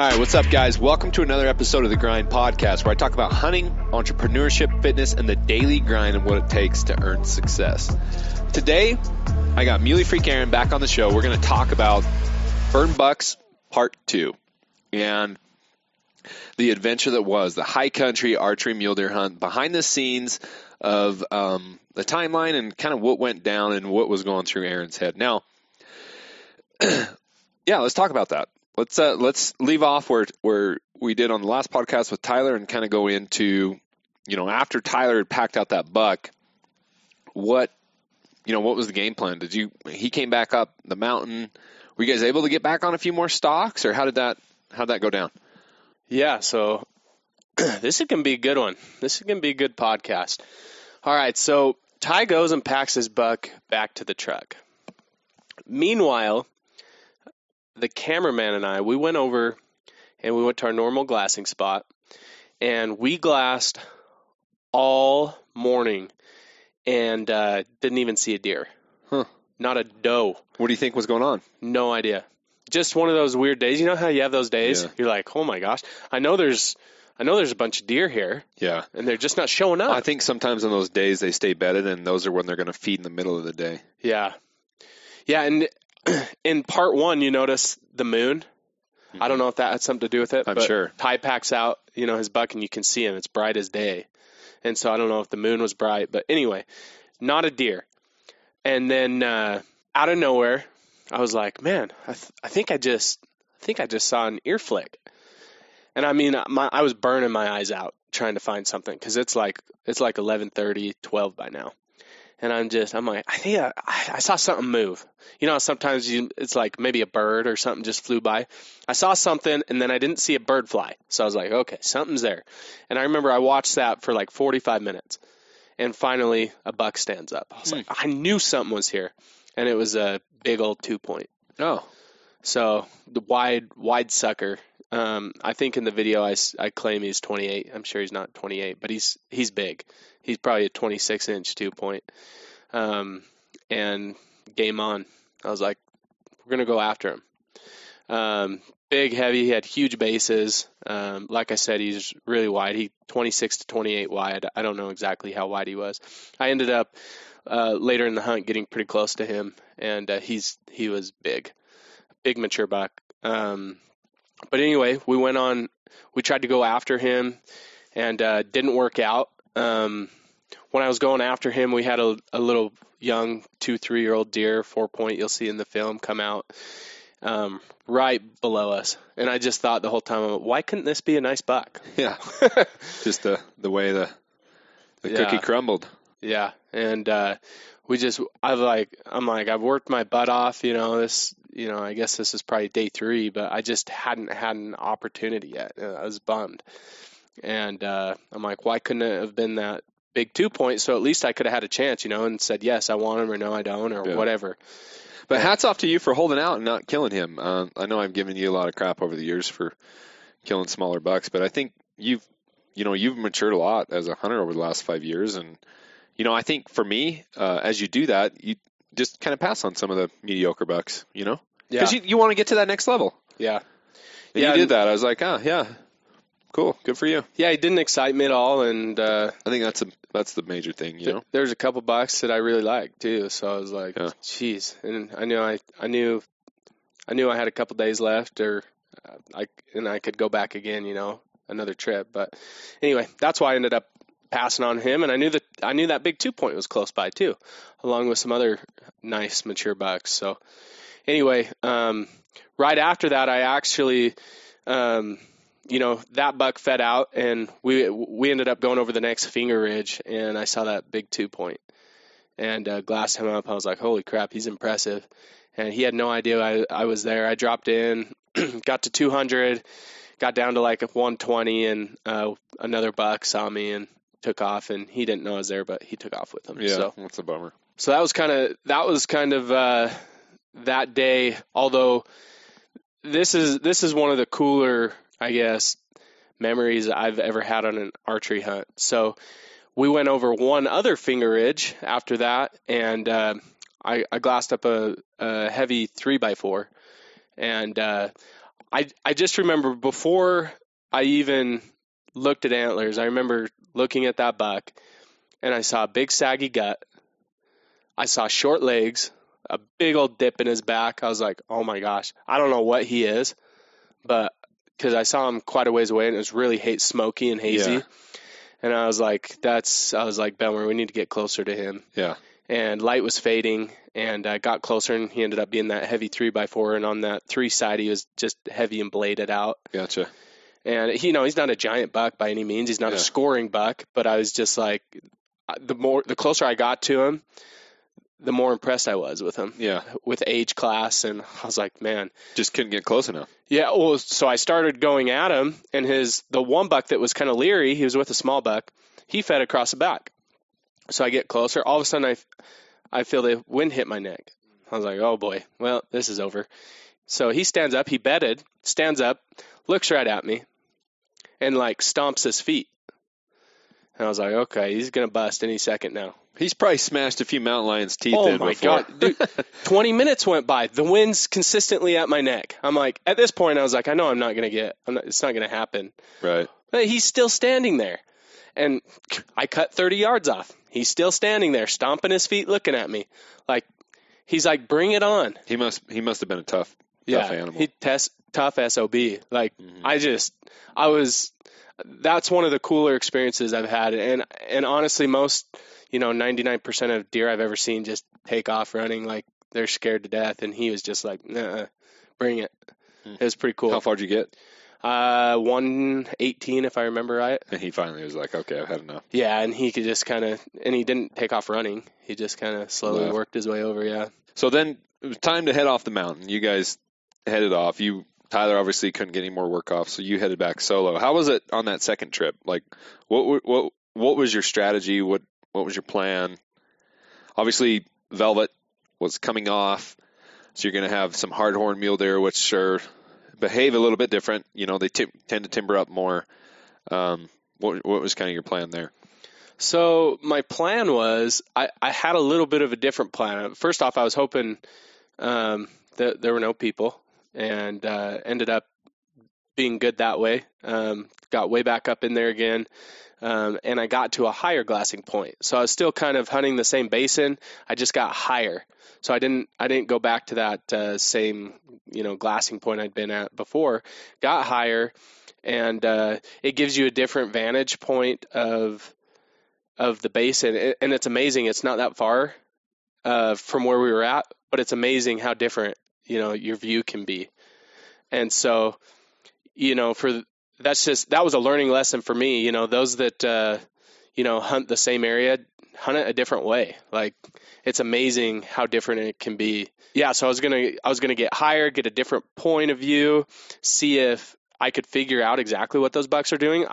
All right, what's up, guys? Welcome to another episode of the Grind Podcast, where I talk about hunting, entrepreneurship, fitness, and the daily grind and what it takes to earn success. Today, I got Muley Freak Aaron back on the show. We're going to talk about Burn Bucks Part 2 and the adventure that was the high country archery mule deer hunt behind the scenes of um, the timeline and kind of what went down and what was going through Aaron's head. Now, yeah, let's talk about that let's uh, let's leave off where where we did on the last podcast with Tyler and kind of go into you know after Tyler had packed out that buck, what you know what was the game plan? Did you he came back up the mountain? Were you guys able to get back on a few more stalks, or how did that how did that go down? Yeah, so this is gonna be a good one. This is gonna be a good podcast. All right, so Ty goes and packs his buck back to the truck. Meanwhile, the cameraman and I, we went over and we went to our normal glassing spot and we glassed all morning and uh, didn't even see a deer. Huh. Not a doe. What do you think was going on? No idea. Just one of those weird days. You know how you have those days? Yeah. You're like, oh my gosh, I know there's, I know there's a bunch of deer here, Yeah. and they're just not showing up. I think sometimes on those days they stay bedded, and those are when they're going to feed in the middle of the day. Yeah. Yeah, and in part one, you notice the moon. I don't know if that had something to do with it. I'm but sure. Ty packs out, you know, his buck, and you can see him. It's bright as day, and so I don't know if the moon was bright, but anyway, not a deer. And then uh, out of nowhere, I was like, man, I, th- I think I just, I think I just saw an ear flick. And I mean, my, I was burning my eyes out trying to find something because it's like it's like 11:30, 12 by now and I'm just I'm like I think I, I saw something move. You know, sometimes you it's like maybe a bird or something just flew by. I saw something and then I didn't see a bird fly, so I was like, okay, something's there. And I remember I watched that for like 45 minutes, and finally a buck stands up. I was like, hmm. I knew something was here, and it was a big old two point. Oh, So the wide wide sucker. Um, I think in the video I, I claim he's 28. I'm sure he's not 28, but he's he's big. He's probably a 26 inch two point. Um, and game on. I was like, we're gonna go after him. Um, big, heavy. He had huge bases. Um, like I said, he's really wide. He 26 to 28 wide. I don't know exactly how wide he was. I ended up uh, later in the hunt getting pretty close to him, and uh, he's he was big, big mature buck. Um, but anyway, we went on. We tried to go after him, and uh, didn't work out. Um, when I was going after him, we had a, a little young two, three year old deer, four point. You'll see in the film come out um, right below us, and I just thought the whole time, why couldn't this be a nice buck? yeah. Just the the way the the Yeah. cookie crumbled. Yeah, and uh, we just I've like I'm like I've worked my butt off, you know this you know I guess this is probably day three, but I just hadn't had an opportunity yet. I was bummed, and uh, I'm like, why couldn't it have been that big two point? So at least I could have had a chance, you know, and said yes, I want him, or no, I don't, or Yeah. whatever. But hats off to you for holding out and not killing him. Uh, I know I've given you a lot of crap over the years for killing smaller bucks, but I think you've, you know, you've matured a lot as a hunter over the last five years, and you know, I think for me, uh, as you do that, you just kind of pass on some of the mediocre bucks, you know, Yeah, because you, you want to get to that next level. yeah, And Yeah, you did that. I was like, oh yeah, cool, good for you. yeah. It didn't excite me at all, and uh, I think that's a that's the major thing, you know. there's a couple bucks that I really liked too. So I was like, Yeah. "Jeez!" And I knew I, I knew, I knew I had a couple days left, or uh, I and I could go back again, you know, another trip. But anyway, that's why I ended up passing on him, and I knew that I knew that big two point was close by too, along with some other nice mature bucks. So anyway, um, right after that, I actually. Um, you know that buck fed out, and we we ended up going over the next finger ridge, and I saw that big two point, and uh, glassed him up. I was like, "Holy crap, he's impressive!" And he had no idea I I was there. I dropped in, got to 200, got down to like 120, and uh, another buck saw me and took off, and he didn't know I was there, but he took off with him. Yeah, So that's a bummer. so that was kind of that was kind of uh, that day. Although this is this is one of the cooler, I guess, memories I've ever had on an archery hunt. So we went over one other finger ridge after that, and uh, I, I glassed up a, a heavy three by four, and uh, I I just remember before I even looked at antlers, I remember looking at that buck and I saw a big saggy gut. I saw short legs, a big old dip in his back. I was like, "Oh my gosh, I don't know what he is." But cuz I saw him quite a ways away and it was really hate smoky and hazy. Yeah. And I was like, that's I was like, Belmer, we need to get closer to him Yeah. and light was fading and I got closer and he ended up being that heavy three by four and on that three side he was just heavy and bladed out Gotcha. And he, you know he's not a giant buck by any means he's not Yeah. a scoring buck but I was just like the more the closer I got to him the more impressed I was with him Yeah. with age class and I was like man Just couldn't get close enough. yeah, well, so I started going at him, and his the one buck that was kind of leery, he was with a small buck. He fed across the back. So I get closer. All of a sudden, I I feel the wind hit my neck. I was like, oh boy, well, this is over. So he stands up. He bedded, stands up, looks right at me, and like stomps his feet. And I was like, okay, he's gonna bust any second now. He's probably smashed a few mountain lions' teeth Oh in my before. god, dude! Twenty minutes went by. The wind's consistently at my neck. I'm like, at this point, I was like, I know I'm not gonna get. I'm not, it's not gonna happen. right. But he's still standing there, and I cut 30 yards off. He's still standing there, stomping his feet, looking at me, like he's like, "Bring it on!" He must. He must have been a tough, Yeah, tough animal. he test tough sob. Like Mhm. I just, I was. That's one of the cooler experiences I've had, and and honestly, most you know, 99% of deer I've ever seen just take off running like they're scared to death, and he was just like, "Nah, bring it." Hmm. It was pretty cool. How far'd you get? Uh, 118 if I remember right. And he finally was like, "Okay, I've had enough." Yeah, and he could just kind of, and he didn't take off running. He just kind of slowly Left. worked his way over. Yeah. So then it was time to head off the mountain. You guys headed off. You Tyler obviously couldn't get any more work off, so you headed back solo. How was it on that second trip? Like, what what what was your strategy? What what was your plan? Obviously, Velvet was coming off, so you're going to have some hardhorn mule deer, which are behave a little bit different. You know, they tim tend to timber up more. Um, what what was kind of your plan there? So my plan was, I, I had a little bit of a different plan. First off, I was hoping um, that there were no people, and uh, ended up being good that way. Um, got way back up in there again. Um, and I got to a higher glassing point. So I was still kind of hunting the same basin. I just got higher. So I didn't I didn't go back to that uh, same you know glassing point I'd been at before. Got higher, and uh, it gives you a different vantage point of of the basin. And it's amazing. It's not that far uh, from where we were at, but it's amazing how different you know your view can be. And so, you know, for that's just that was a learning lesson for me. You know, those that uh, you know hunt the same area hunt it a different way. Like it's amazing how different it can be. Yeah, so I was gonna I was gonna get higher, get a different point of view, see if I could figure out exactly what those bucks are doing.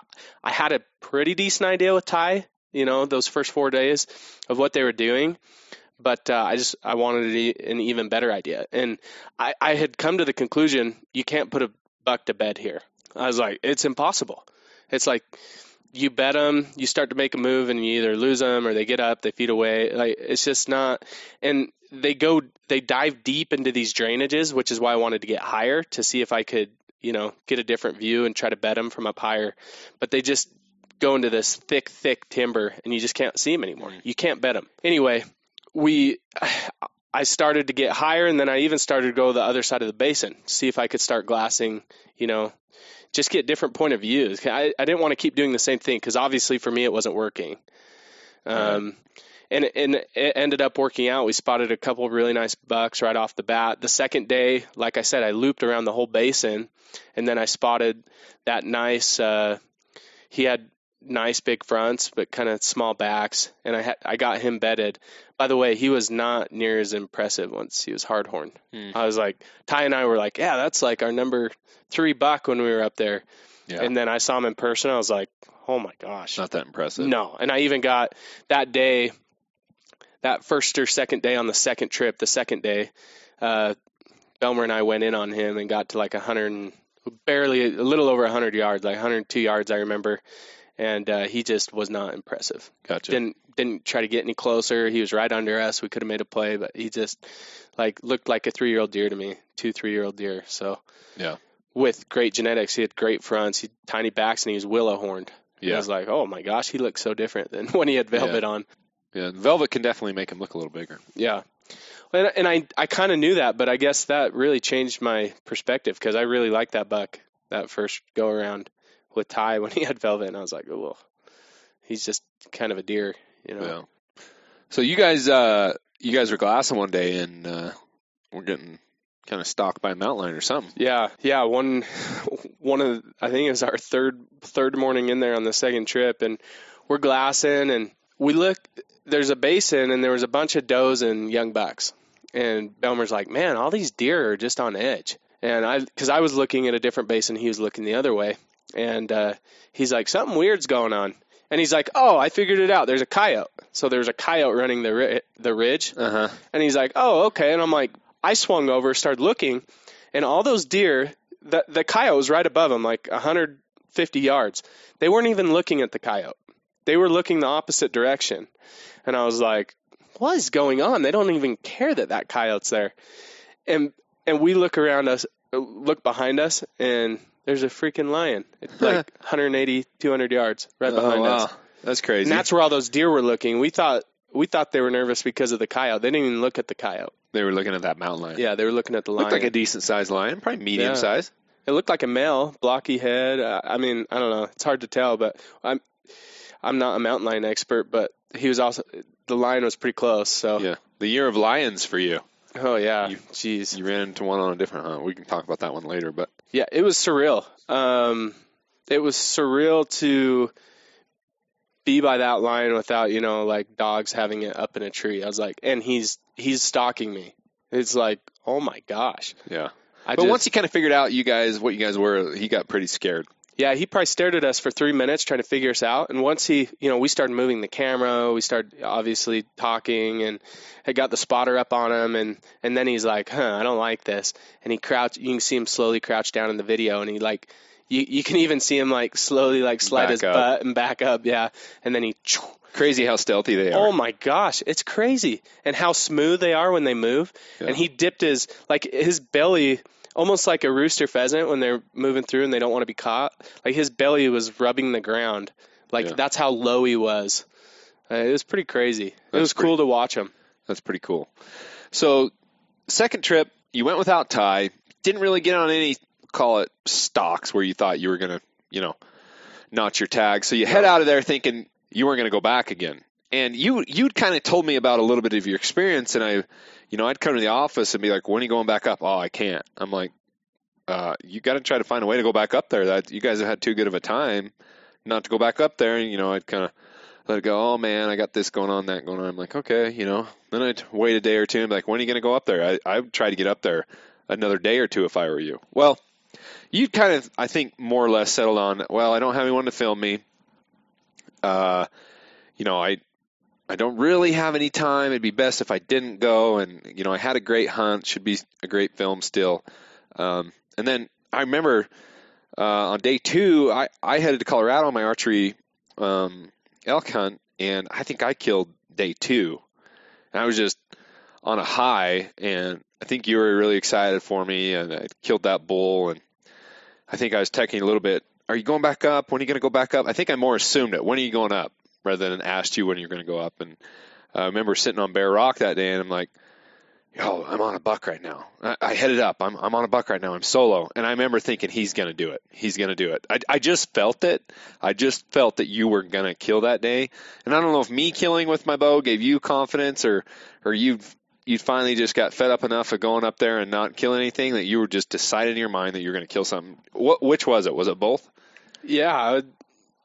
I had a pretty decent idea with Ty. You know, those first four days of what they were doing. But uh, I just I wanted an even better idea, and I, I had come to the conclusion you can't put a buck to bed here. I was like, it's impossible. It's like you bet them, you start to make a move, and you either lose them or they get up, they feed away. Like it's just not. And they go, they dive deep into these drainages, which is why I wanted to get higher to see if I could, you know, get a different view and try to bet them from up higher. But they just go into this thick, thick timber, and you just can't see them anymore. You can't bet them. Anyway, we. I started to get higher, and then I even started to go the other side of the basin, see if I could start glassing, you know, just get different point of views. I, I didn't want to keep doing the same thing because obviously for me it wasn't working. Um, and and it ended up working out. We spotted a couple of really nice bucks right off the bat. The second day, like I said, I looped around the whole basin, and then I spotted that nice. Uh, he had nice big fronts, but kind of small backs, and I had I got him bedded. By the way, he was not near as impressive once he was hardhorn. Hmm. I was like, Ty and I were like, yeah, that's like our number three buck when we were up there. Yeah, And then I saw him in person. I was like, oh my gosh. not that impressive. No. And I even got that day, that first or second day on the second trip, the second day, uh, Belmer and I went in on him and got to like a hundred and barely a little over a hundred yards, like 102 yards, I remember. And uh, he just was not impressive. Gotcha. Didn't didn't try to get any closer. He was right under us. We could have made a play, but he just like looked like a three year old deer to me, two three year old deer. So Yeah. with great genetics. He had great fronts, he had tiny backs, and he was willow horned. Yeah. I was like, oh my gosh, he looks so different than when he had velvet on. Yeah, velvet can definitely make him look a little bigger. Yeah. And, and I, I kind of knew that, but I guess that really changed my perspective because I really liked that buck that first go around with Ty when he had velvet, and I was like, oh, well, he's just kind of a deer, you know. Yeah. So you guys, uh, you guys were glassing one day, and uh, we're getting kind of stalked by a mountain lion or something. Yeah, yeah. One, one of the, I think it was our third third morning in there on the second trip, and we're glassing, and we look. There's a basin, and there was a bunch of does and young bucks, and Belmer's like, "Man, all these deer are just on edge." And I, because I was looking at a different basin, he was looking the other way, and uh, he's like, "Something weird's going on." And he's like, "Oh, I figured it out. There's a coyote. So there's a coyote running the ri- the ridge." Uh huh. And he's like, "Oh, okay." And I'm like, I swung over, started looking, and all those deer, the the coyote was right above them, like 150 yards. They weren't even looking at the coyote. They were looking the opposite direction. And I was like, "What is going on? They don't even care that that coyote's there." And and we look around us, look behind us, and there's a freaking lion, It's like 180, 200 yards right behind oh, wow. us. That's crazy. And that's where all those deer were looking. We thought we thought they were nervous because of the coyote. They didn't even look at the coyote. they were looking at that mountain lion. Yeah, they were looking at the lion. Looked like a decent sized lion, probably medium Yeah. size. it looked like a male, blocky head. Uh, I mean, I don't know. It's hard to tell, but I'm I'm not a mountain lion expert, but he was also the lion was pretty close. So Yeah. The year of lions for you. oh yeah, You- jeez, You ran into one on a different hunt. We can talk about that one later, but yeah, it was surreal. Um, it was surreal to be by that line without you know like dogs having it up in a tree. I was like, and he's he's stalking me. It's like, oh my gosh. yeah. I But just, once he kind of figured out you guys what you guys were, he got pretty scared. Yeah, he probably stared at us for three minutes trying to figure us out. And once he, you know, we started moving the camera, we started obviously talking, and had got the spotter up on him, and and then he's like, "Huh, I don't like this." And he crouched. You can see him slowly crouch down in the video, and he like, you you can even see him like slowly like slide Back his up. butt and back up. Yeah, and then he. Crazy how stealthy they oh are. Oh my gosh, it's crazy, and how smooth they are when they move. Yeah. And he dipped his like his belly, almost like a rooster pheasant when they're moving through and they don't want to be caught. Like his belly was rubbing the ground. Like Yeah. that's how low he was. Uh, it was pretty crazy. it That's was cool to watch him. That's pretty cool. So, second trip, you went without Ty. Didn't really get on any, call it stalks, where you thought you were going to, you know, notch your tag. So you head out of there thinking you weren't going to go back again. And you you'd kind of told me about a little bit of your experience, and I, you know, I'd come to the office and be like, "When are you going back up?" Oh, I can't. I'm like, uh, "You got to try to find a way to go back up there. That you guys have had too good of a time not to go back up there." And you know, I'd kind of let it go. Oh man, I got this going on, that going on. I'm like, okay, you know. Then I'd wait a day or two and be like, when are you going to go up there? I I would try to get up there another day or two if I were you. Well, you'd kind of, I think, more or less settled on. Well, I don't have anyone to film me. Uh, you know, I I don't really have any time. It'd be best if I didn't go. And you know, I had a great hunt. Should be a great film still. Um, and then I remember uh, on day two, I I headed to Colorado on my archery um, elk hunt, and I think I killed day two. And I was just on a high, and I think you were really excited for me, and I killed that bull, and I think I was texting a little bit. Are you going back up? When are you going to go back up? I think I more assumed it. When are you going up, rather than asked you when you're going to go up. And I remember sitting on Bear Rock that day, and I'm like, "Yo, I'm on a buck right now. I, I headed up. I'm I'm on a buck right now. I'm solo." And I remember thinking, "He's going to do it. He's going to do it." I I just felt it. I just felt that you were going to kill that day. And I don't know if me killing with my bow gave you confidence, or or you you finally just got fed up enough of going up there and not killing anything that you were just decided in your mind that you're going to kill something. What which was it? Was it both? Yeah, I would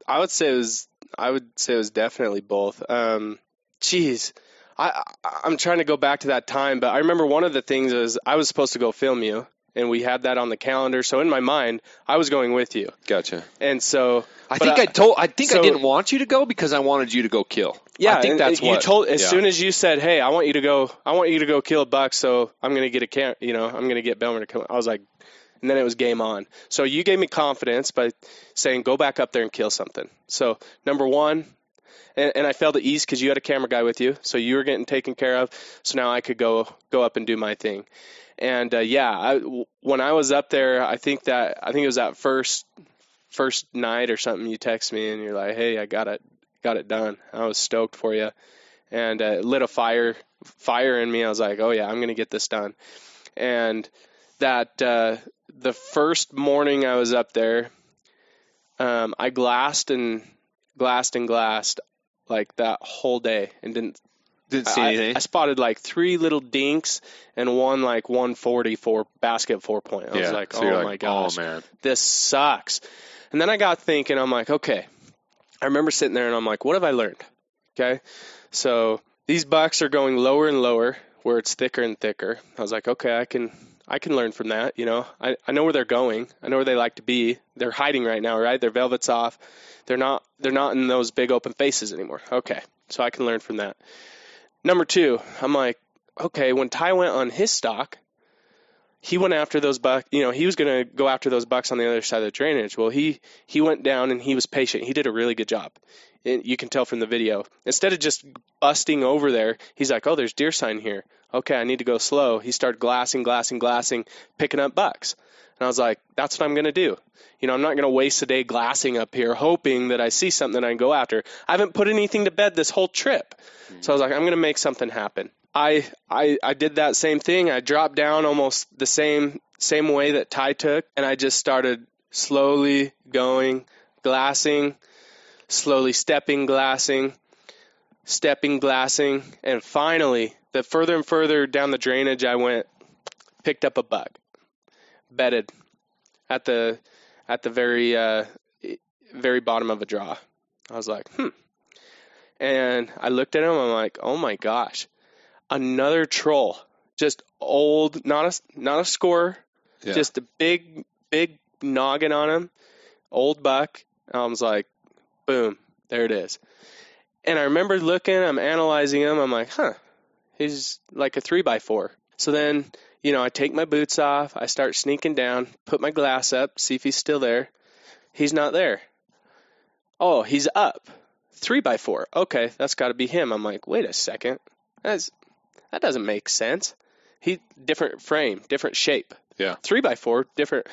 I would say it was I would say it was definitely both. Um jeez. I, I I'm trying to go back to that time, but I remember one of the things is I was supposed to go film you and we had that on the calendar. So in my mind, I was going with you. Gotcha. And so I think I, told. I think I didn't want you to go because I wanted you to go kill. Yeah, I think that's and what you told. As yeah. soon as you said, "Hey, I want you to go. I want you to go kill a buck," so I'm going to get a cam. You know, I'm going to get Belmer to come. I was like, and then it was game on. So you gave me confidence by saying, "Go back up there and kill something." So number one, and, and I felt at ease because you had a camera guy with you, so you were getting taken care of. So now I could go go up and do my thing. And uh, yeah, when I was up there, I think that I think it was that first first night or something. You text me and you're like, "Hey, I got it, got it done." I was stoked for you, and uh, lit a fire fire in me. I was like, "Oh yeah, I'm gonna get this done." And that uh, the first morning I was up there, um, I glassed and glassed and glassed like that whole day and didn't Didn't see I, anything. I spotted like three little dinks and one like 140 for basket four point. I was like, so oh my like, gosh, oh man. this sucks. And then I got thinking, I'm like, okay. I remember sitting there and I'm like, what have I learned? Okay. So these bucks are going lower and lower where it's thicker and thicker. I was like, okay, I can I can learn from that, you know. I, I know where they're going. I know where they like to be. They're hiding right now, right? Their velvet's off. They're not they're not in those big open faces anymore. Okay. So I can learn from that. Number two, I'm like, okay, when Ty went on his stalk, he went after those bucks. You know, he was going to go after those bucks on the other side of the drainage. Well, he he went down and he was patient. He did a really good job. And you can tell from the video. Instead of just busting over there, he's like, "Oh, there's deer sign here. Okay, I need to go slow." He started glassing, glassing, glassing, picking up bucks. And I was like, "That's what I'm going to do." You know, I'm not going to waste a day glassing up here hoping that I see something I can go after. I haven't put anything to bed this whole trip. So I was like, I'm going to make something happen. I, I I did that same thing. I dropped down almost the same same way that Ty took, and I just started slowly going, glassing, slowly stepping, glassing, stepping, glassing, and finally, the further and further down the drainage I went, picked up a bug, bedded at the at the very uh, very bottom of a draw. I was like, hmm. And I looked at him. I'm like, oh my gosh, another troll. Just old, not a not a score, Yeah. just a big big noggin on him, old buck. I was like, boom, there it is. And I remember looking, I'm analyzing him. I'm like, huh, he's like a three by four. So then, you know, I take my boots off, I start sneaking down, put my glass up, see if he's still there. He's not there. Oh, he's up. Three by four. Okay, that's got to be him. I'm like, wait a second. That's that doesn't make sense. He different frame, different shape. Yeah. Three by four, different.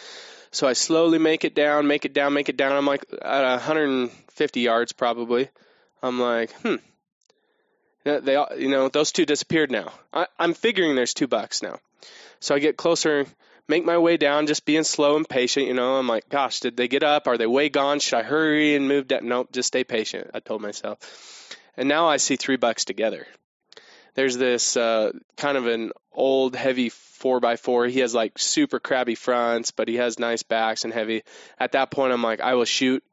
So I slowly make it down, make it down, make it down. I'm like at 150 yards probably. I'm like, hmm. They, you know, those two disappeared now. I, I'm figuring there's two bucks now. So I get closer, make my way down, just being slow and patient. You know, I'm like, gosh, did they get up? Are they way gone? Should I hurry and move down? Nope, just stay patient. I told myself. And now I see three bucks together. There's this uh, kind of an old, heavy four by four. He has like super crabby fronts, but he has nice backs and heavy. At that point, I'm like, I will shoot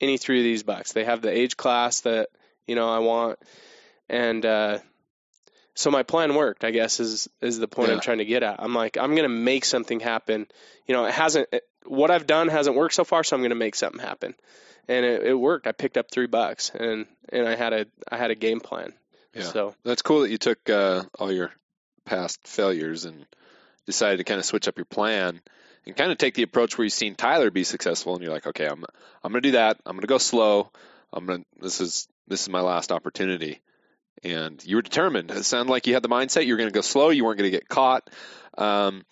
any three of these bucks. They have the age class that you know I want, and uh, so my plan worked. I guess is is the point I'm trying to get at. I'm like, I'm gonna make something happen. You know, it hasn't. It, what I've done hasn't worked so far, so I'm gonna make something happen, and it, it worked. I picked up three bucks, and and I had a I had a game plan. Yeah. So That's cool that you took uh, all your past failures and decided to kind of switch up your plan and kind of take the approach where you've seen Tyler be successful, and you're like, okay, I'm I'm gonna do that. I'm gonna go slow. I'm gonna this is this is my last opportunity. And you were determined. It sounded like you had the mindset you were gonna go slow. You weren't gonna get caught. Um,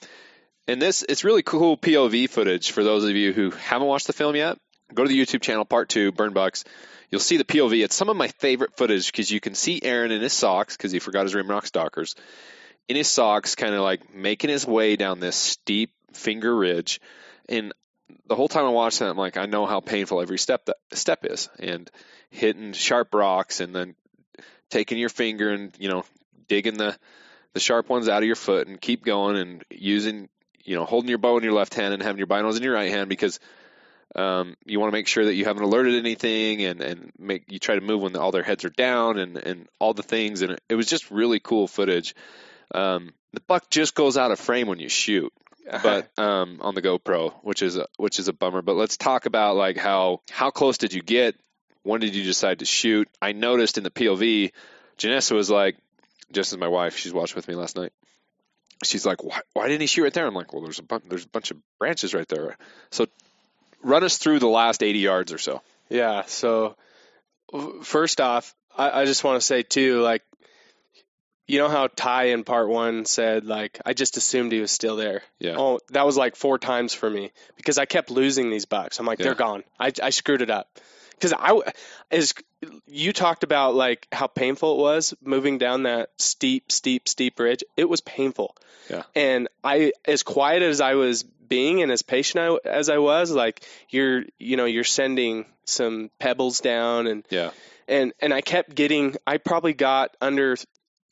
and this it's really cool POV footage for those of you who haven't watched the film yet. Go to the YouTube channel, part two, Burn Bucks. You'll see the POV. It's some of my favorite footage because you can see Aaron in his socks because he forgot his Rimrock Stalkers in his socks, kind of like making his way down this steep finger ridge. And the whole time I watched that, I'm like, I know how painful every step that step is, and hitting sharp rocks, and then taking your finger and you know digging the the sharp ones out of your foot, and keep going, and using you know holding your bow in your left hand and having your binos in your right hand because um, you want to make sure that you haven't alerted anything and, and make you try to move when all their heads are down and, and all the things and it, it was just really cool footage. Um, the buck just goes out of frame when you shoot, but um, on the GoPro, which is a, which is a bummer. But let's talk about like how how close did you get? When did you decide to shoot? I noticed in the POV, Janessa was like, just as my wife, she's watched with me last night. She's like, why, why didn't he shoot right there? I'm like, well, there's a bunch, there's a bunch of branches right there. So run us through the last 80 yards or so. Yeah. So first off, I, I just want to say too, like you know how Ty in part one said like I just assumed he was still there. Yeah. Oh, that was like four times for me because I kept losing these bucks. I'm like, Yeah. they're gone. I I screwed it up because I as you talked about like how painful it was moving down that steep, steep, steep ridge. It was painful. Yeah. And I, as quiet as I was being and as patient I, as I was, like you're, you know, you're sending some pebbles down and Yeah. and and I kept getting. I probably got under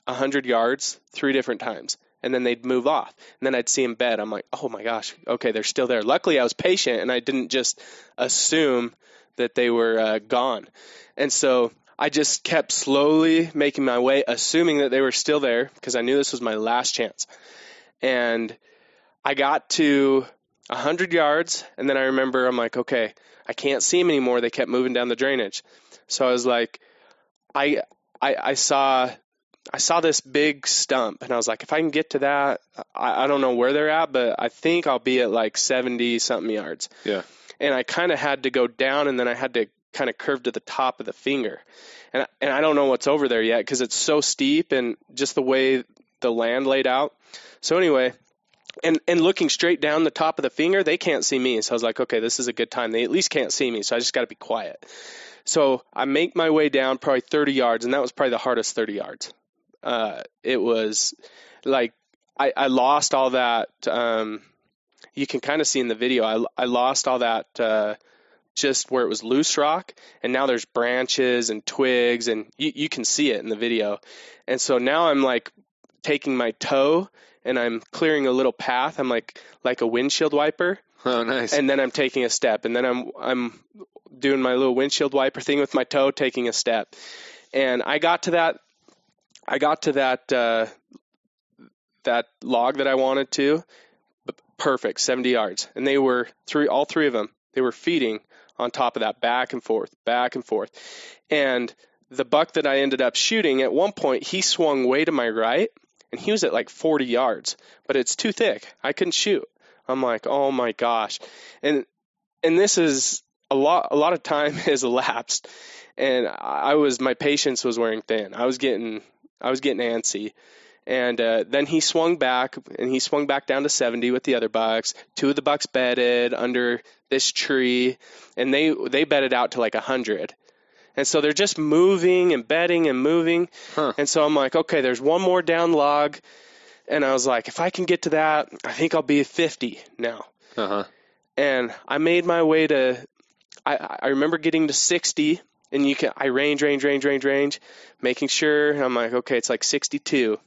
hundred yards three different times, and then they'd move off, and then I'd see them bed. I'm like, oh my gosh, okay, they're still there. Luckily, I was patient, and I didn't just assume that they were uh, gone, and so I just kept slowly making my way, assuming that they were still there because I knew this was my last chance, and I got to hundred yards, and then I remember I'm like, okay, I can't see them anymore. They kept moving down the drainage. So I was like, I, I, I saw, I saw this big stump, and I was like, if I can get to that, I, I don't know where they're at, but I think I'll be at like 70 something yards. Yeah. And I kind of had to go down, and then I had to kind of curve to the top of the finger, and and I don't know what's over there yet because it's so steep and just the way the land laid out. So anyway, and and looking straight down the top of the finger, they can't see me. So I was like, okay, this is a good time. They at least can't see me, so I just got to be quiet. So I make my way down probably 30 yards, and that was probably the hardest 30 yards. Uh, it was like I, I lost all that. Um, you can kind of see in the video. I, I lost all that uh, just where it was loose rock, and now there's branches and twigs, and you, you can see it in the video. And so now I'm like taking my toe and I'm clearing a little path. I'm like like a windshield wiper, Oh, nice. and then I'm taking a step, and then I'm I'm doing my little windshield wiper thing with my toe, taking a step, and I got to that I got to that uh, that log that I wanted to, perfect, 70 yards, and they were three all three of them. They were feeding on top of that back and forth, back and forth, and the buck that I ended up shooting at one point he swung way to my right and he was at like 40 yards, but it's too thick. I couldn't shoot. I'm like, oh my gosh, and and this is a lot. A lot of time has elapsed, and I was my patience was wearing thin. I was getting I was getting antsy, and uh, then he swung back and he swung back down to 70 with the other bucks. Two of the bucks bedded under this tree, and they they bedded out to like 100. And so they're just moving and bedding and moving. Huh. And so I'm like, okay, there's one more down log. And I was like, if I can get to that, I think I'll be 50 now. Uh huh. And I made my way to, I, I remember getting to 60, and you can, I range, range, range, range, range, making sure. And I'm like, okay, it's like 62.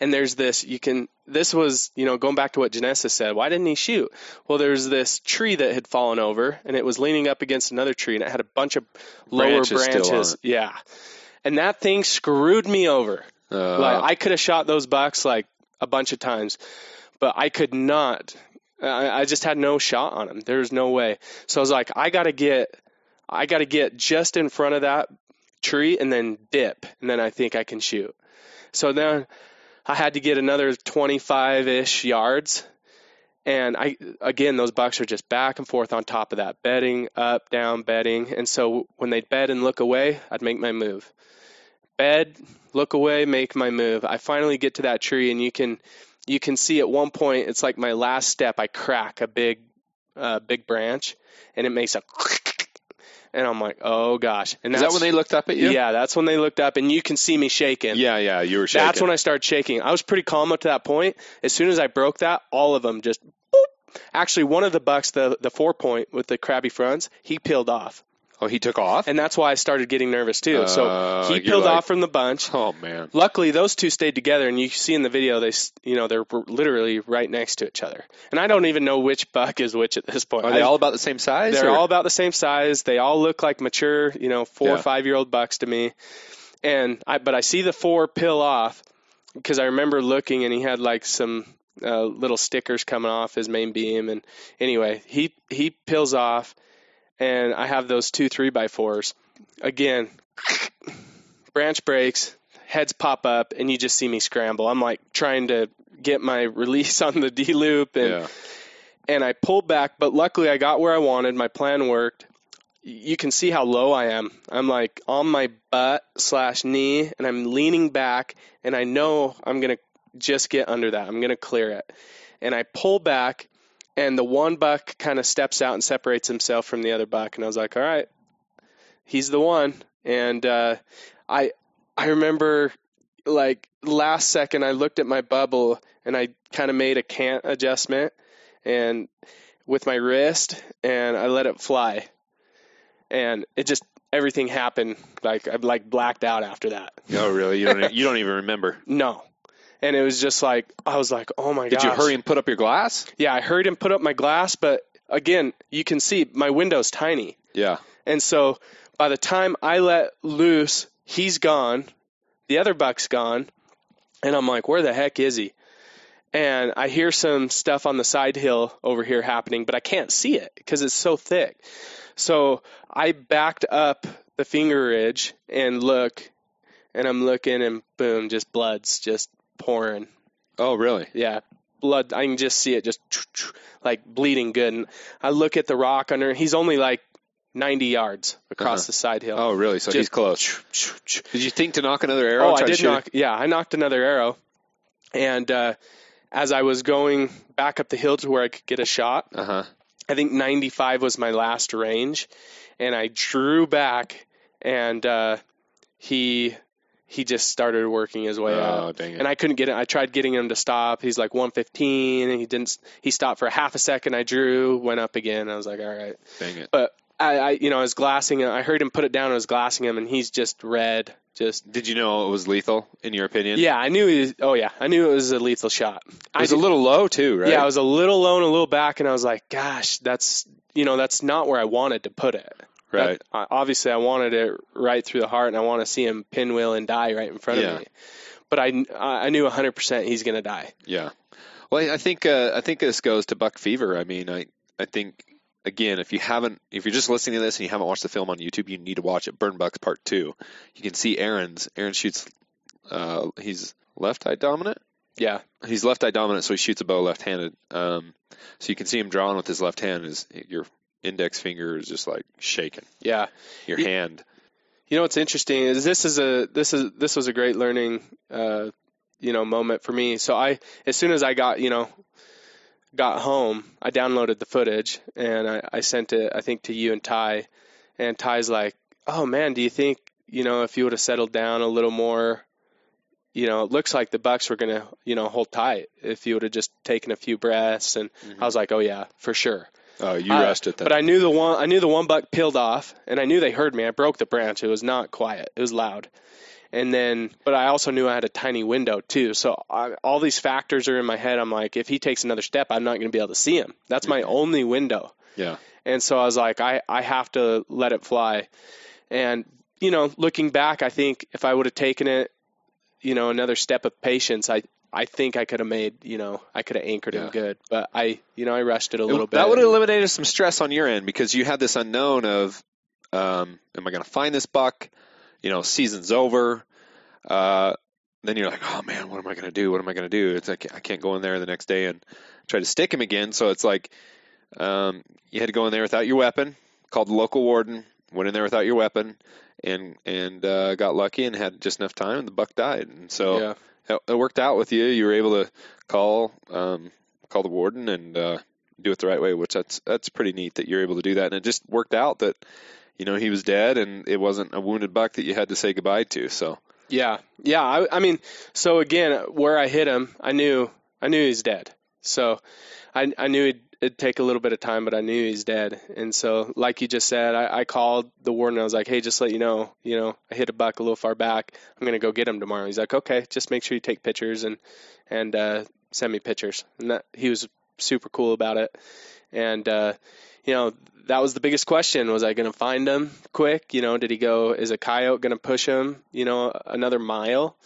And there's this, you can, this was, you know, going back to what Janessa said, why didn't he shoot? Well, there's this tree that had fallen over, and it was leaning up against another tree, and it had a bunch of lower Branches branches. Yeah. And that thing screwed me over. Uh, Like I could have shot those bucks like a bunch of times, but I could not. I, I just had no shot on them. There was no way. So I was like, I gotta get, I gotta get just in front of that tree and then dip, and then I think I can shoot. So then I had to get another 25 ish yards. And I again, those bucks are just back and forth on top of that, bedding up, down, bedding. And so when they'd bed and look away, I'd make my move. Bed, look away, make my move. I finally get to that tree, and you can you can see at one point it's like my last step. I crack a big uh, big branch, and it makes a and I'm like, oh gosh. And is that when they looked up at you? yeah, that's when they looked up, and you can see me shaking. Yeah, yeah. You were shaking. That's when I started shaking. I was pretty calm up to that point. As soon as I broke that, all of them just boop. Actually, one of the bucks, the the four point with the crabby fronts, he peeled off, Oh, he took off. and that's why I started getting nervous too. Uh, so he peeled like- off from the bunch. oh man. Luckily, those two stayed together, and you see in the video they, you know, they're literally right next to each other. And I don't even know which buck is which at this point. Are they I- all about the same size? they're or- all about the same size. They all look like mature, you know, four Yeah. or five year old bucks to me. And I, but I see the four peel off because I remember looking and he had like some uh, little stickers coming off his main beam. And anyway, he he pills off, and I have those two three by fours. Again, branch breaks, heads pop up, and you just see me scramble. I'm like trying to get my release on the D loop and Yeah. and I pulled back, but luckily I got where I wanted. My plan worked. you can see how low I am. I'm like on my butt slash knee, and I'm leaning back, and I know I'm gonna just get under that. I'm gonna clear it, and I pull back, and the one buck kind of steps out and separates himself from the other buck, and I was like, all right, he's the one. And uh, I I remember like last second I looked at my bubble and I kind of made a cant adjustment and with my wrist and I let it fly and it just everything happened like I like blacked out after that. Oh, really? You don't you don't even remember? No. And it was just like I was like, "Oh my god." Did you hurry and put up your glass? Yeah, I hurried and put up my glass, but again, you can see my window's tiny. Yeah. And so by the time I let loose, he's gone. The other buck's gone. And I'm like, "Where the heck is he?" And I hear some stuff on the side hill over here happening, but I can't see it because it's so thick. So I backed up the finger ridge and look, and I'm looking, and boom, just blood's just pouring. Oh, really? Yeah, blood. I can just see it just like bleeding good. And I look at the rock under. He's only like 90 yards across Uh-huh. the side hill. Oh, really? So Just- he's close. Did you think to nock another arrow? Oh, I did nock. Yeah, I nocked another arrow, and uh, as I was going back up the hill to where I could get a shot, Uh huh. I think 95 was my last range, and I drew back, and uh, he he just started working his way Oh, it. And I couldn't get it. I tried getting him to stop. He's like 115, and he didn't. He stopped for a half a second. I drew, went up again. I was like, all right. Dang it. But I, I you know, I was glassing him. I heard him put it down. I was glassing him, and he's just red. Just Did you know it was lethal in your opinion? yeah, I knew. He was, oh yeah, I knew it was a lethal shot. It was a little low too, right? yeah, I was a little low and a little back, and I was like, gosh, that's you know, that's not where I wanted to put it. Right. That- obviously, I wanted it right through the heart, and I want to see him pinwheel and die right in front Yeah. of me. But I, I knew 100% he's going to die. Yeah. Well, I think uh, I think this goes to buck fever. I mean, I I think again, if you haven't, if you're just listening to this and you haven't watched the film on YouTube, you need to watch it. Burn Bucks Part Two. You can see Aaron's. Aaron shoots. Uh, he's left eye dominant. Yeah, He's left eye dominant, so he shoots a bow left-handed. Um, so you can see him drawing with his left hand. His your index finger is just like shaking. yeah. Your Ye- hand. You know what's interesting is this is a this is this was a great learning uh, you know moment for me. So I as soon as I got you know got home, I downloaded the footage and I, I sent it I think to you and Ty, and Ty's like, oh man, do you think you know if you would have settled down a little more, you know, it looks like the Bucks were gonna you know hold tight if you would have just taken a few breaths and I was like, oh yeah, for sure. Oh, you Uh, rested. But I knew the one I knew the one buck peeled off, and I knew they heard me. I broke the branch. It was not quiet. It was loud. And then, but I also knew I had a tiny window too. So I, all these factors are in my head. I'm like, if he takes another step, I'm not going to be able to see him. That's my only window. yeah. And so I was like, I, I have to let it fly. And, you know, looking back, I think if I would have taken it, you know, another step of patience, I, I think I could have made, you know, I could have anchored Yeah. him good. But I, you know, I rushed it a It- little bit. That would have eliminated some stress on your end because you had this unknown of, um, am I going to find this buck? You know, season's over. Uh, then you're like, oh man, what am I going to do? What am I going to do? It's like I can't go in there the next day and try to stick him again. So it's like um, you had to go in there without your weapon. Called the local warden. Went in there without your weapon, and and uh, got lucky and had just enough time, and the buck died. And so yeah. It, worked out with you. You were able to call um, call the warden and uh, do it the right way, which that's that's pretty neat that you're able to do that. And it just worked out that you know he was dead and it wasn't a wounded buck that you had to say goodbye to. So Yeah, yeah. I, I mean, so again, where I hit him, I knew, I knew he's dead. So, I, I knew it'd, it'd take a little bit of time, but I knew he's dead. And so, like you just said, I, I called the warden. I was like, "Hey, just let you know, you know, I hit a buck a little far back. I'm gonna go get him tomorrow." He's like, "Okay, just make sure you take pictures and and uh, send me pictures." And that he was super cool about it. And uh, you know, that was the biggest question: was I going to find him quick? You know, did he go? Is a coyote going to push him? You know, another mile?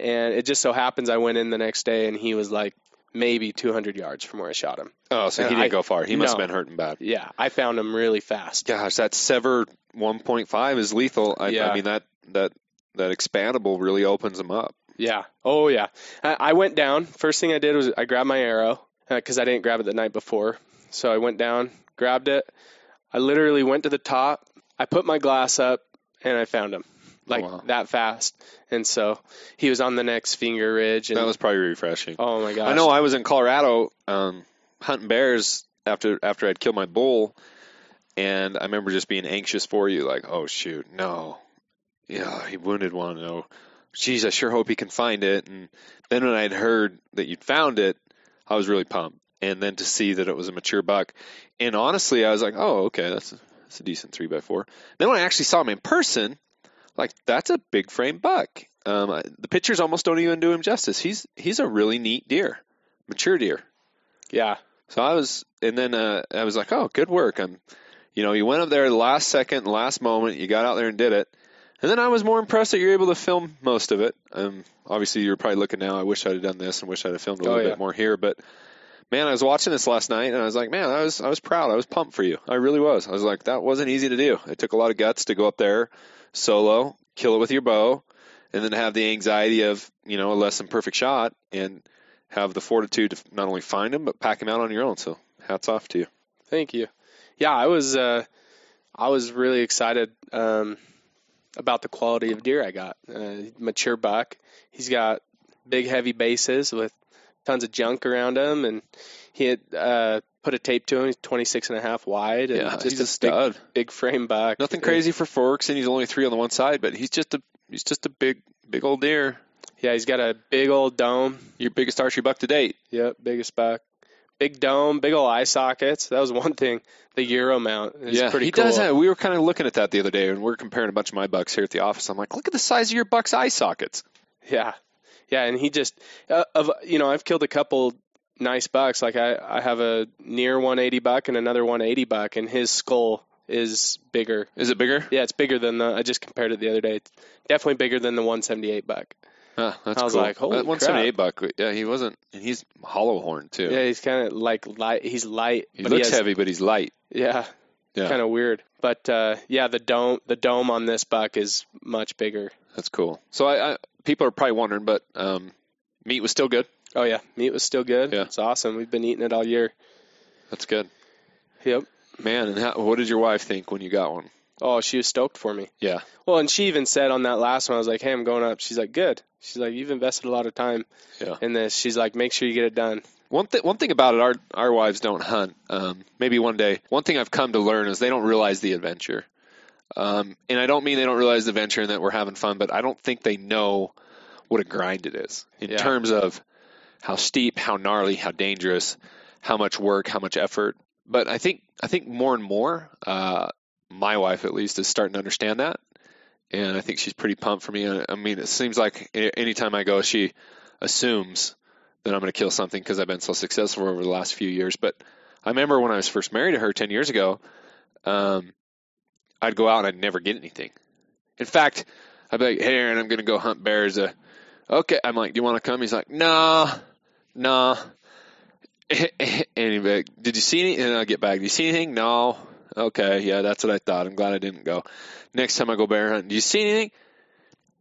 And it just so happens I went in the next day and he was like maybe 200 yards from where I shot him. oh, so he didn't I- go far. He must have been hurting bad. Yeah, I found him really fast. Gosh, that SEVR 1.5 is lethal. I, Yeah. I mean that that that expandable really opens them up. Yeah. Oh yeah. I, I went down. First thing I did was I grabbed my arrow uh, because I didn't grab it the night before. So I went down, grabbed it. I literally went to the top. I put my glass up and I found him like wow. that fast. And so he was on the next finger ridge. And, That was probably refreshing. oh my gosh. I know I was in Colorado um, hunting bears after after I'd killed my bull, and I remember just being anxious for you, like, oh shoot, no, yeah, he wounded one. No, geez, I sure hope he can find it. And then when I'd heard that you'd found it, I was really pumped. And then to see that it was a mature buck, and honestly, I was like, oh, okay, that's a, that's a decent three by four. Then when I actually saw him in person, like that's a big frame buck. Um, I, the pictures almost don't even do him justice. He's he's a really neat deer, mature deer. Yeah. So I was, and then uh, I was like, oh, good work. I'm, you know, you went up there the last second, last moment, you got out there and did it. And then I was more impressed that you're able to film most of it. Um, obviously, you're probably looking now. I wish I'd have done this and wish I'd have filmed a Oh, little yeah. bit more here. But man, I was watching this last night and I was like, man, I was I was proud. I was pumped for you. I really was. I was like, that wasn't easy to do. It took a lot of guts to go up there solo, kill it with your bow, and then have the anxiety of you know a less than perfect shot and have the fortitude to not only find him but pack him out on your own. So hats off to you. Thank you. Yeah, I was uh, I was really excited um, about the quality of deer I got. Uh, mature buck. He's got big, heavy bases with tons of junk around him, and he had uh, put a tape to him. He's 26 and a half wide, and Yeah, just he's a big, stud. big frame buck. Nothing crazy for forks, and he's only three on the one side, but he's just a he's just a big big old deer. Yeah, he's got a big old dome. Your biggest archery buck to date. Yep, biggest buck. Big dome, big old eye sockets. That was one thing. The Euro mount is yeah, pretty he cool. does have. We were kind of looking at that the other day, and we are comparing a bunch of my bucks here at the office. I'm like, look at the size of your buck's eye sockets. Yeah, yeah, and he just uh, of you know I've killed a couple nice bucks. Like I I have a near 180 buck and another 180 buck, and his skull is bigger. Is it bigger? Yeah, it's bigger than the. I just compared it the other day. It's definitely bigger than the 178 buck. Huh, that's I was cool. like, holy That 178 buck. Yeah, he wasn't. And he's hollow horn too. Yeah, he's kind of like light. He's light, he but looks he has, heavy, but he's light. Yeah, Yeah, kind of weird. But uh, yeah, the dome the dome on this buck is much bigger. that's cool. So I, I people are probably wondering, but um, meat was still good. Oh yeah, meat was still good. Yeah. It's awesome. We've been eating it all year. That's good, Yep. man. And how, what did your wife think when you got one? Oh, she was stoked for me. Yeah, Well, and she even said on that last one, I was like, "Hey, I'm going up." She's like, "Good." She's like, "You've invested a lot of time Yeah. in this." She's like, "Make sure you get it done." One thing, one thing about it, our our wives don't hunt. Um, maybe one day. One thing I've come to learn is they don't realize the adventure. Um, and I don't mean they don't realize the adventure and that we're having fun, but I don't think they know what a grind it is in Yeah. terms of how steep, how gnarly, how dangerous, how much work, how much effort. But I think I think more and more, uh, my wife at least is starting to understand that, and I think she's pretty pumped for me. I mean, it seems like anytime I go, she assumes that I'm going to kill something because I've been so successful over the last few years. But I remember when I was first married to her 10 years ago, um, I'd go out and I'd never get anything. In fact, I'd be like, hey, Aaron, I'm going to go hunt bears. Uh, okay. I'm like, do you want to come? He's like, nah, nah. and he'd be like, did you see anything? And I'll get back. Did you see anything? No. Okay. Yeah, that's what I thought. I'm glad I didn't go. Next time I go bear hunting, do you see anything?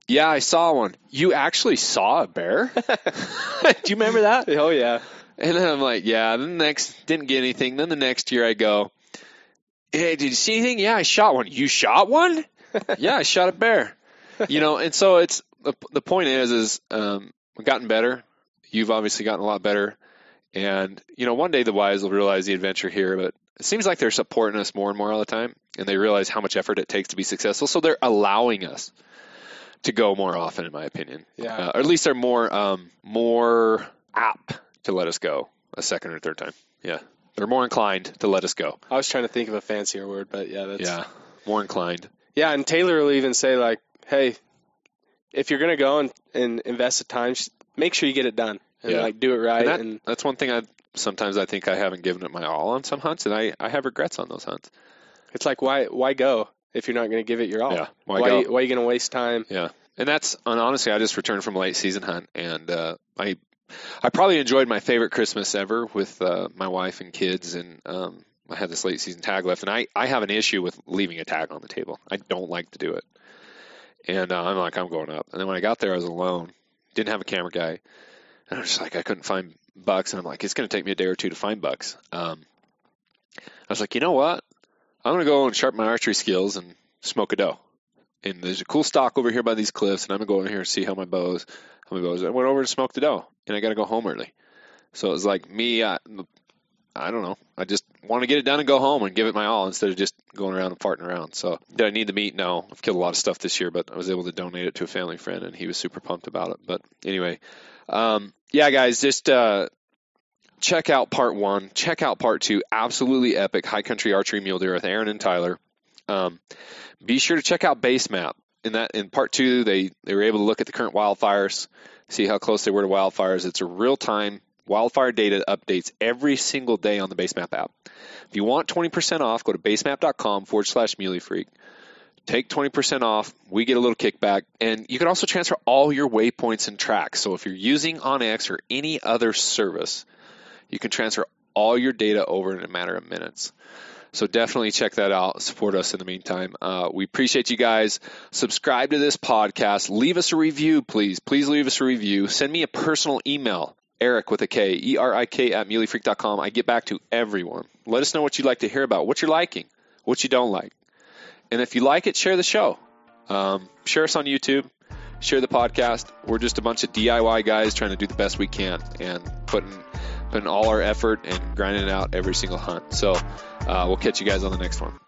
Yeah, I saw one. You actually saw a bear? do you remember that? Oh yeah. And then I'm like, yeah. Then the next didn't get anything. Then the next year I go, hey, did you see anything? Yeah, I shot one. You shot one? yeah, I shot a bear. You know, and so it's the the point is is um, we've gotten better. You've obviously gotten a lot better, and you know, one day the wise will realize the adventure here. But it seems like they're supporting us more and more all the time, and they realize how much effort it takes to be successful. So they're allowing us to go more often, in my opinion. Yeah. Uh, or at least they're more um, more apt to let us go a second or third time. Yeah, they're more inclined to let us go. I was trying to think of a fancier word, but yeah, that's Yeah, more inclined. Yeah, and Taylor will even say like, "Hey, if you're gonna go and, and invest the time, make sure you get it done and Yeah. like do it right." And, that, and that's one thing I sometimes I think I haven't given it my all on some hunts, and I, I have regrets on those hunts. it's like, why why go if you're not gonna give it your all? Yeah, why why, go? why are you gonna waste time? Yeah, and that's and honestly, I just returned from a late season hunt, and uh, I I probably enjoyed my favorite Christmas ever with uh, my wife and kids, and um, I had this late season tag left, and I I have an issue with leaving a tag on the table. I don't like to do it, and uh, I'm like I'm going up, and then when I got there, I was alone, didn't have a camera guy, and I was just like I couldn't find bucks, and I'm like it's going to take me a day or two to find bucks. Um, I was like, you know what? I'm going to go and sharpen my archery skills and smoke a doe. And there's a cool stalk over here by these cliffs, and I'm gonna go over here and see how my bows, I went over to smoke the doe, and I got to go home early. So it was like me, I, I don't know. I just want to get it done and go home and give it my all instead of just going around and farting around. So did I need the meat? No. I've killed a lot of stuff this year, but I was able to donate it to a family friend, and he was super pumped about it. But anyway, um, yeah, guys, just uh, check out part one. Check out part two. Absolutely epic high country archery mule deer with Aaron and Tyler. Um, be sure to check out Basemap. In that, in part two, they they were able to look at the current wildfires, see how close they were to wildfires. It's a real time wildfire data updates every single day on the Basemap app. If you want 20% off, go to basemap.com forward slash muleyfreak. Take 20% off. We get a little kickback. And you can also transfer all your waypoints and tracks. So if you're using onX or any other service, you can transfer all your data over in a matter of minutes. So definitely check that out. Support us in the meantime. Uh, we appreciate you guys. Subscribe to this podcast. Leave us a review, please. Please leave us a review. Send me a personal email, Erik with a K, E R I K at muleyfreak.com. I get back to everyone. Let us know what you'd like to hear about, what you're liking, what you don't like. And if you like it, share the show. Um, share us on YouTube. Share the podcast. We're just a bunch of DIY guys trying to do the best we can and putting putting all our effort and grinding out every single hunt. So uh, we'll catch you guys on the next one.